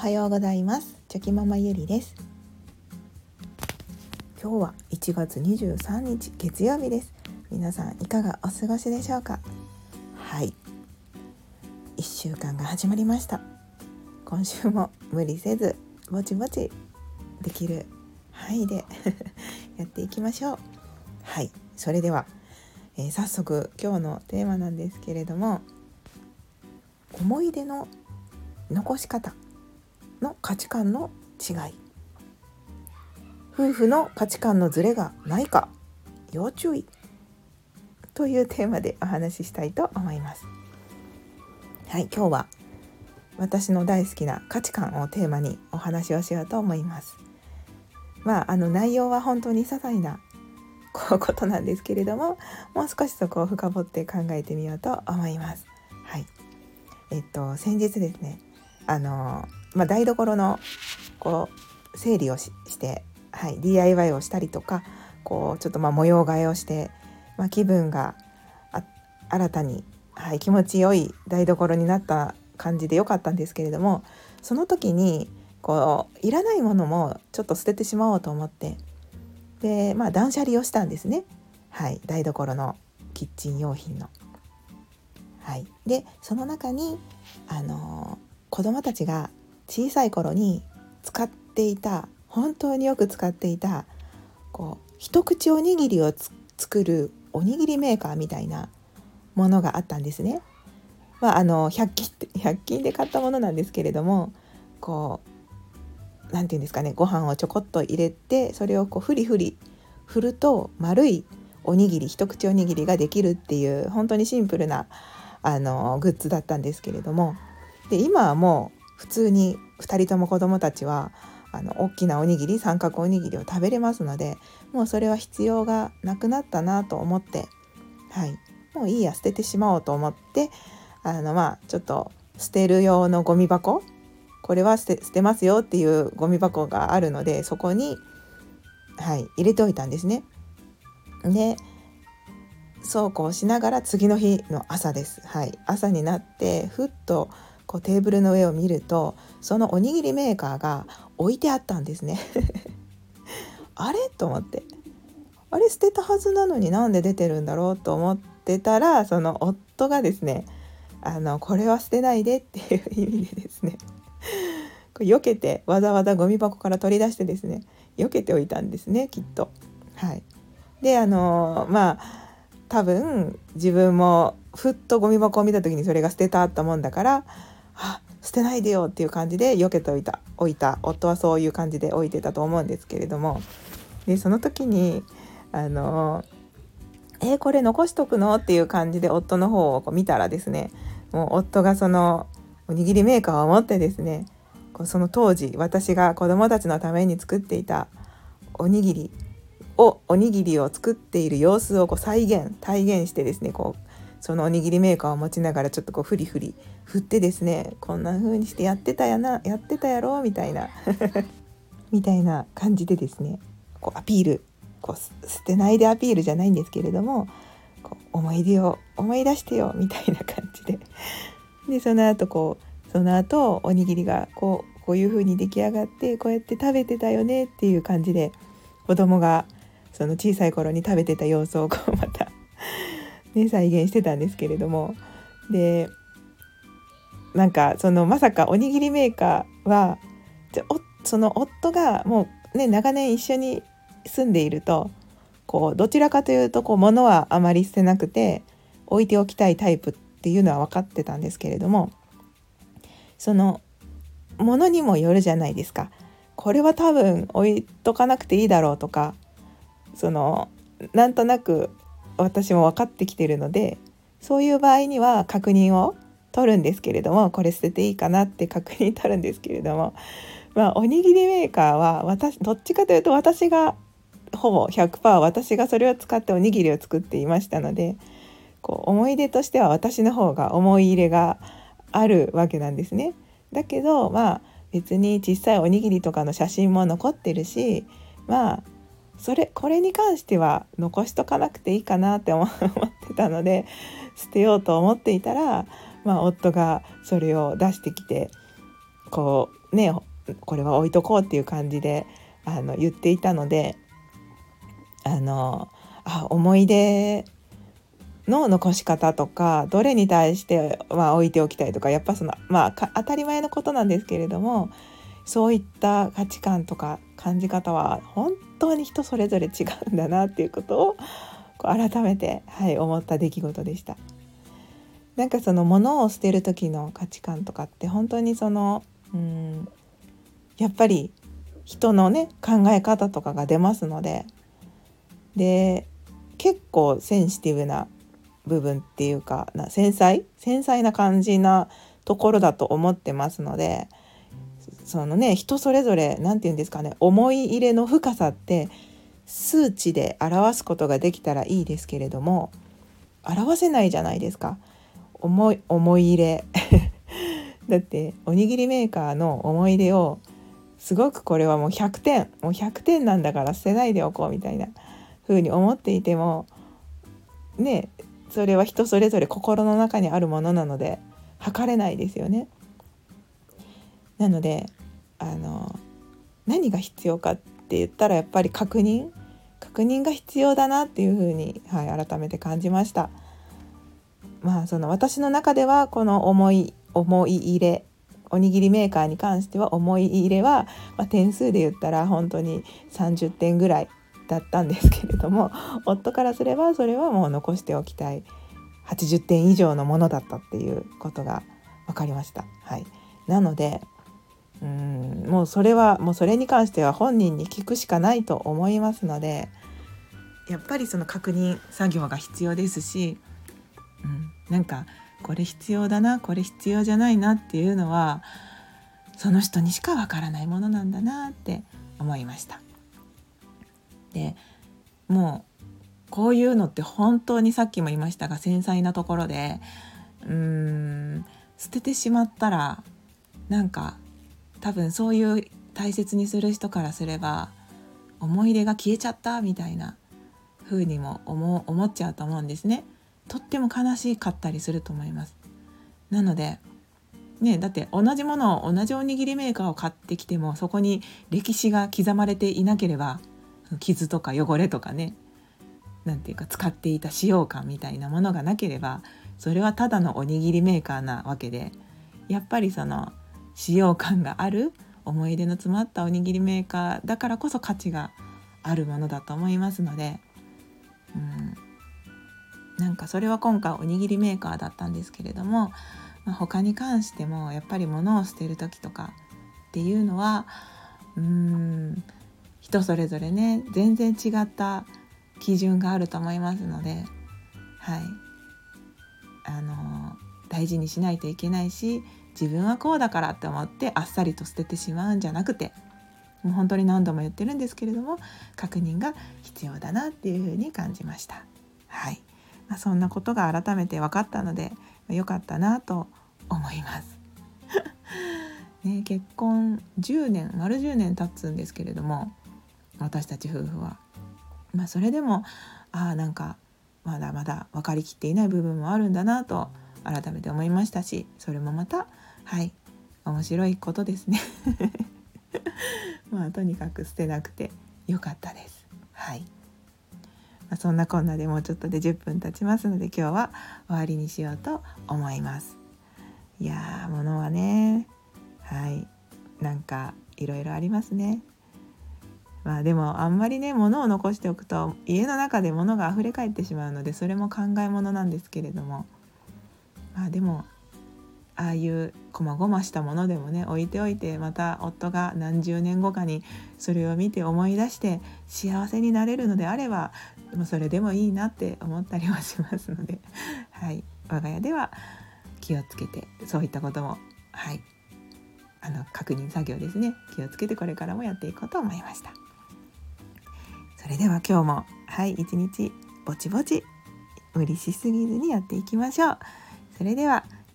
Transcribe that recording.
はようございます。チョキママゆりです。今日は1月23日月曜日です。皆さんいかがお過ごしでしょうか？はい。1週間が始まりました。今週も無理せずぼちぼちできる範囲で やっていきましょう。はい。それでは、えー、早速今日のテーマなんですけれども思い出の残し方。の価値観の違い。夫婦の価値観のズレがないか要注意というテーマでお話ししたいと思います。はい今日は私の大好きな価値観をテーマにお話をしようと思います。まああの内容は本当に些細な ことなんですけれどももう少しそこを深掘って考えてみようと思います。はい。えっと先日ですねあの、まあ、台所のこう整理をしして、はい、DIY をしたりとかこうちょっとまあ模様替えをして、まあ、気分が新たに、はい、気持ちよい台所になった感じで良かったんですけれどもその時にこういらないものもちょっと捨ててしまおうと思ってでまあ断捨離をしたんですねはい台所のキッチン用品の。はい、でその中にあの子どもたちが小さい頃に使っていた本当によく使っていたこう一口おにぎりを作るおにぎりメーカーみたいなものがあったんですね。まあ、あの100均 ,100 均で買ったものなんですけれどもこう何て言うんですかねご飯をちょこっと入れてそれをこうフリフリ振ると丸いおにぎり一口おにぎりができるっていう本当にシンプルなあのグッズだったんですけれどもで今はもう普通に2人とも子どもたちはあの大きなおにぎり三角おにぎりを食べれますのでもうそれは必要がなくなったなと思って、はい、もういいや捨ててしまおうと思ってあのまあちょっと捨てる用のゴミ箱これは捨て捨てますよっていうゴミ箱があるのでそこに、はい、入れておいたんですね。でそうこうしながら次の日の朝です。はい、朝になってふっとこうテーブルの上を見るとそのおにぎりメーカーが置いてあったんですね。あれ？と思って。あれ捨てたはずなのになんで出てるんだろうと思ってたらその夫がですねあのこれは捨てないでっていう意味でですね こ避けてわざわざゴミ箱から取り出してですね避けておいたんですねきっと。はい、であのまあ多分自分もふっとゴミ箱を見た時にそれが捨てたあったもんだからあ捨てないでよっていう感じで避けておいた置いた夫はそういう感じで置いてたと思うんですけれどもでその時にあの「えー、これ残しとくの?」っていう感じで夫の方をこう見たらですねもう夫がそのおにぎりメーカーを持ってですねこうその当時私が子供たちのために作っていたおにぎりをおにぎりを作っている様子をこう再現体現してですねこうそのおにぎりメーカーを持ちながらちょっとこうフリフリ振ってですねこんな風にしてやってたやなやってたやろみたいな みたいな感じでですねこうアピールこう捨てないでアピールじゃないんですけれどもこう思い出を思い出してよみたいな感じで。でその後こうその後おにぎりがこうこういう風に出来上がってこうやって食べてたよねっていう感じで子供がその小さい頃に食べてた様子をこうまたね、再現してたんですけれどもでなんかそのまさかおにぎりメーカーはその夫がもうね長年一緒に住んでいるとこうどちらかというとこう物はあまり捨てなくて置いておきたいタイプっていうのは分かってたんですけれどもそのものにもよるじゃないですか。これは多分置いとかなくていいだろうとかそのなんとなく私も分かってきてるのでそういう場合には確認を取るんですけれどもこれ捨てていいかなって確認取るんですけれどもまあおにぎりメーカーは私どっちかというと私がほぼ100%私がそれを使っておにぎりを作っていましたのでこう思い出としては私の方が思い入れがあるわけなんですね。だけどまあ別に小さいおにぎりとかの写真も残ってるしまあそれこれに関しては残しとかなくていいかなって思ってたので捨てようと思っていたら、まあ、夫がそれを出してきてこうねこれは置いとこうっていう感じであの言っていたのであのあ思い出の残し方とかどれに対して、まあ、置いておきたいとかやっぱそのまあ当たり前のことなんですけれどもそういった価値観とか感じ方は本当に人それぞれ違うんだなっていうことを改めて、はい、思った出来事でした。なんかその物を捨てる時の価値観とかって本当にそのうんやっぱり人のね考え方とかが出ますのでで結構センシティブな部分っていうかな繊細？繊細な感じなところだと思ってますのでそのね人それぞれ何て言うんですかね思い入れの深さって数値で表すことができたらいいですけれども表せないじゃないですか思い思い入れ だっておにぎりメーカーの思い出をすごくこれはもう100点もう100点なんだから捨てないでおこうみたいな風に思っていてもねそれは人それぞれ心の中にあるものなので測れないですよね。なのであの何が必要かって言ったらやっぱり確認確認が必要だなっていうふうに、はい、改めて感じました。まあその私の中ではこの思い思い入れおにぎりメーカーに関しては思い入れは、まあ、点数で言ったら本当に30点ぐらいだったんですけれども 夫からすればそれはもう残しておきたい80点以上のものだったっていうことが分かりました。はい、なのでうんもうそれはもうそれに関しては本人に聞くしかないと思いますのでやっぱりその確認作業が必要ですし、うん、なんかこれ必要だなこれ必要じゃないなっていうのはその人にしかわからないものなんだなって思いました。でもうこういうのって本当にさっきも言いましたが繊細なところでうーん捨ててしまったらなんか多分そういう大切にする人からすれば思い出が消えちゃったみたいな風にも思思っちゃうと思うんですね。とっても悲しかったりすると思います。なのでね、だって同じものを同じおにぎりメーカーを買ってきてもそこに歴史が刻まれていなければ傷とか汚れとかね何て言うか使っていた使用感みたいなものがなければそれはただのおにぎりメーカーなわけでやっぱりその使用感がある思い出の詰まったおにぎりメーカーだからこそ価値があるものだと思いますので、うん、なんかそれは今回おにぎりメーカーだったんですけれども、まあ、他に関してもやっぱり物を捨てる時とかっていうのはうん人それぞれね全然違った基準があると思いますのではい。あの大事にしないといけないし自分はこうだからって思ってあっさりと捨ててしまうんじゃなくてもう本当に何度も言ってるんですけれども確認が必要だなっていうふうに感じました。はい、まあ、そんなことが改めて分かったので良かったなと思います。ね、結婚10年丸10年経つんですけれども私たち夫婦は。まあ、それでもああなんかまだまだ分かりきっていない部分もあるんだなと改めて思いましたしそれもまたはい。面白いことですね。まあとにかく捨てなくてよかったです。はい、まあ、そんなこんなでもうちょっとで10分経ちますので今日は終わりにしようと思います。いやー物はねはい。なんかいろいろありますね。まあでもあんまりね物を残しておくと家の中で物が溢れ返ってしまうのでそれも考えものなんですけれども。まあでもああいうこまごましたものでもね置いておいてまた夫が何十年後かにそれを見て思い出して幸せになれるのであればもそれでもいいなって思ったりはしますので、はい、我が家では気をつけてそういったことも、はい、あの確認作業ですね。気をつけてこれからもやっていこうと思いました。それでは今日もはい一日ぼちぼち無理しすぎずにやっていきましょう。それでは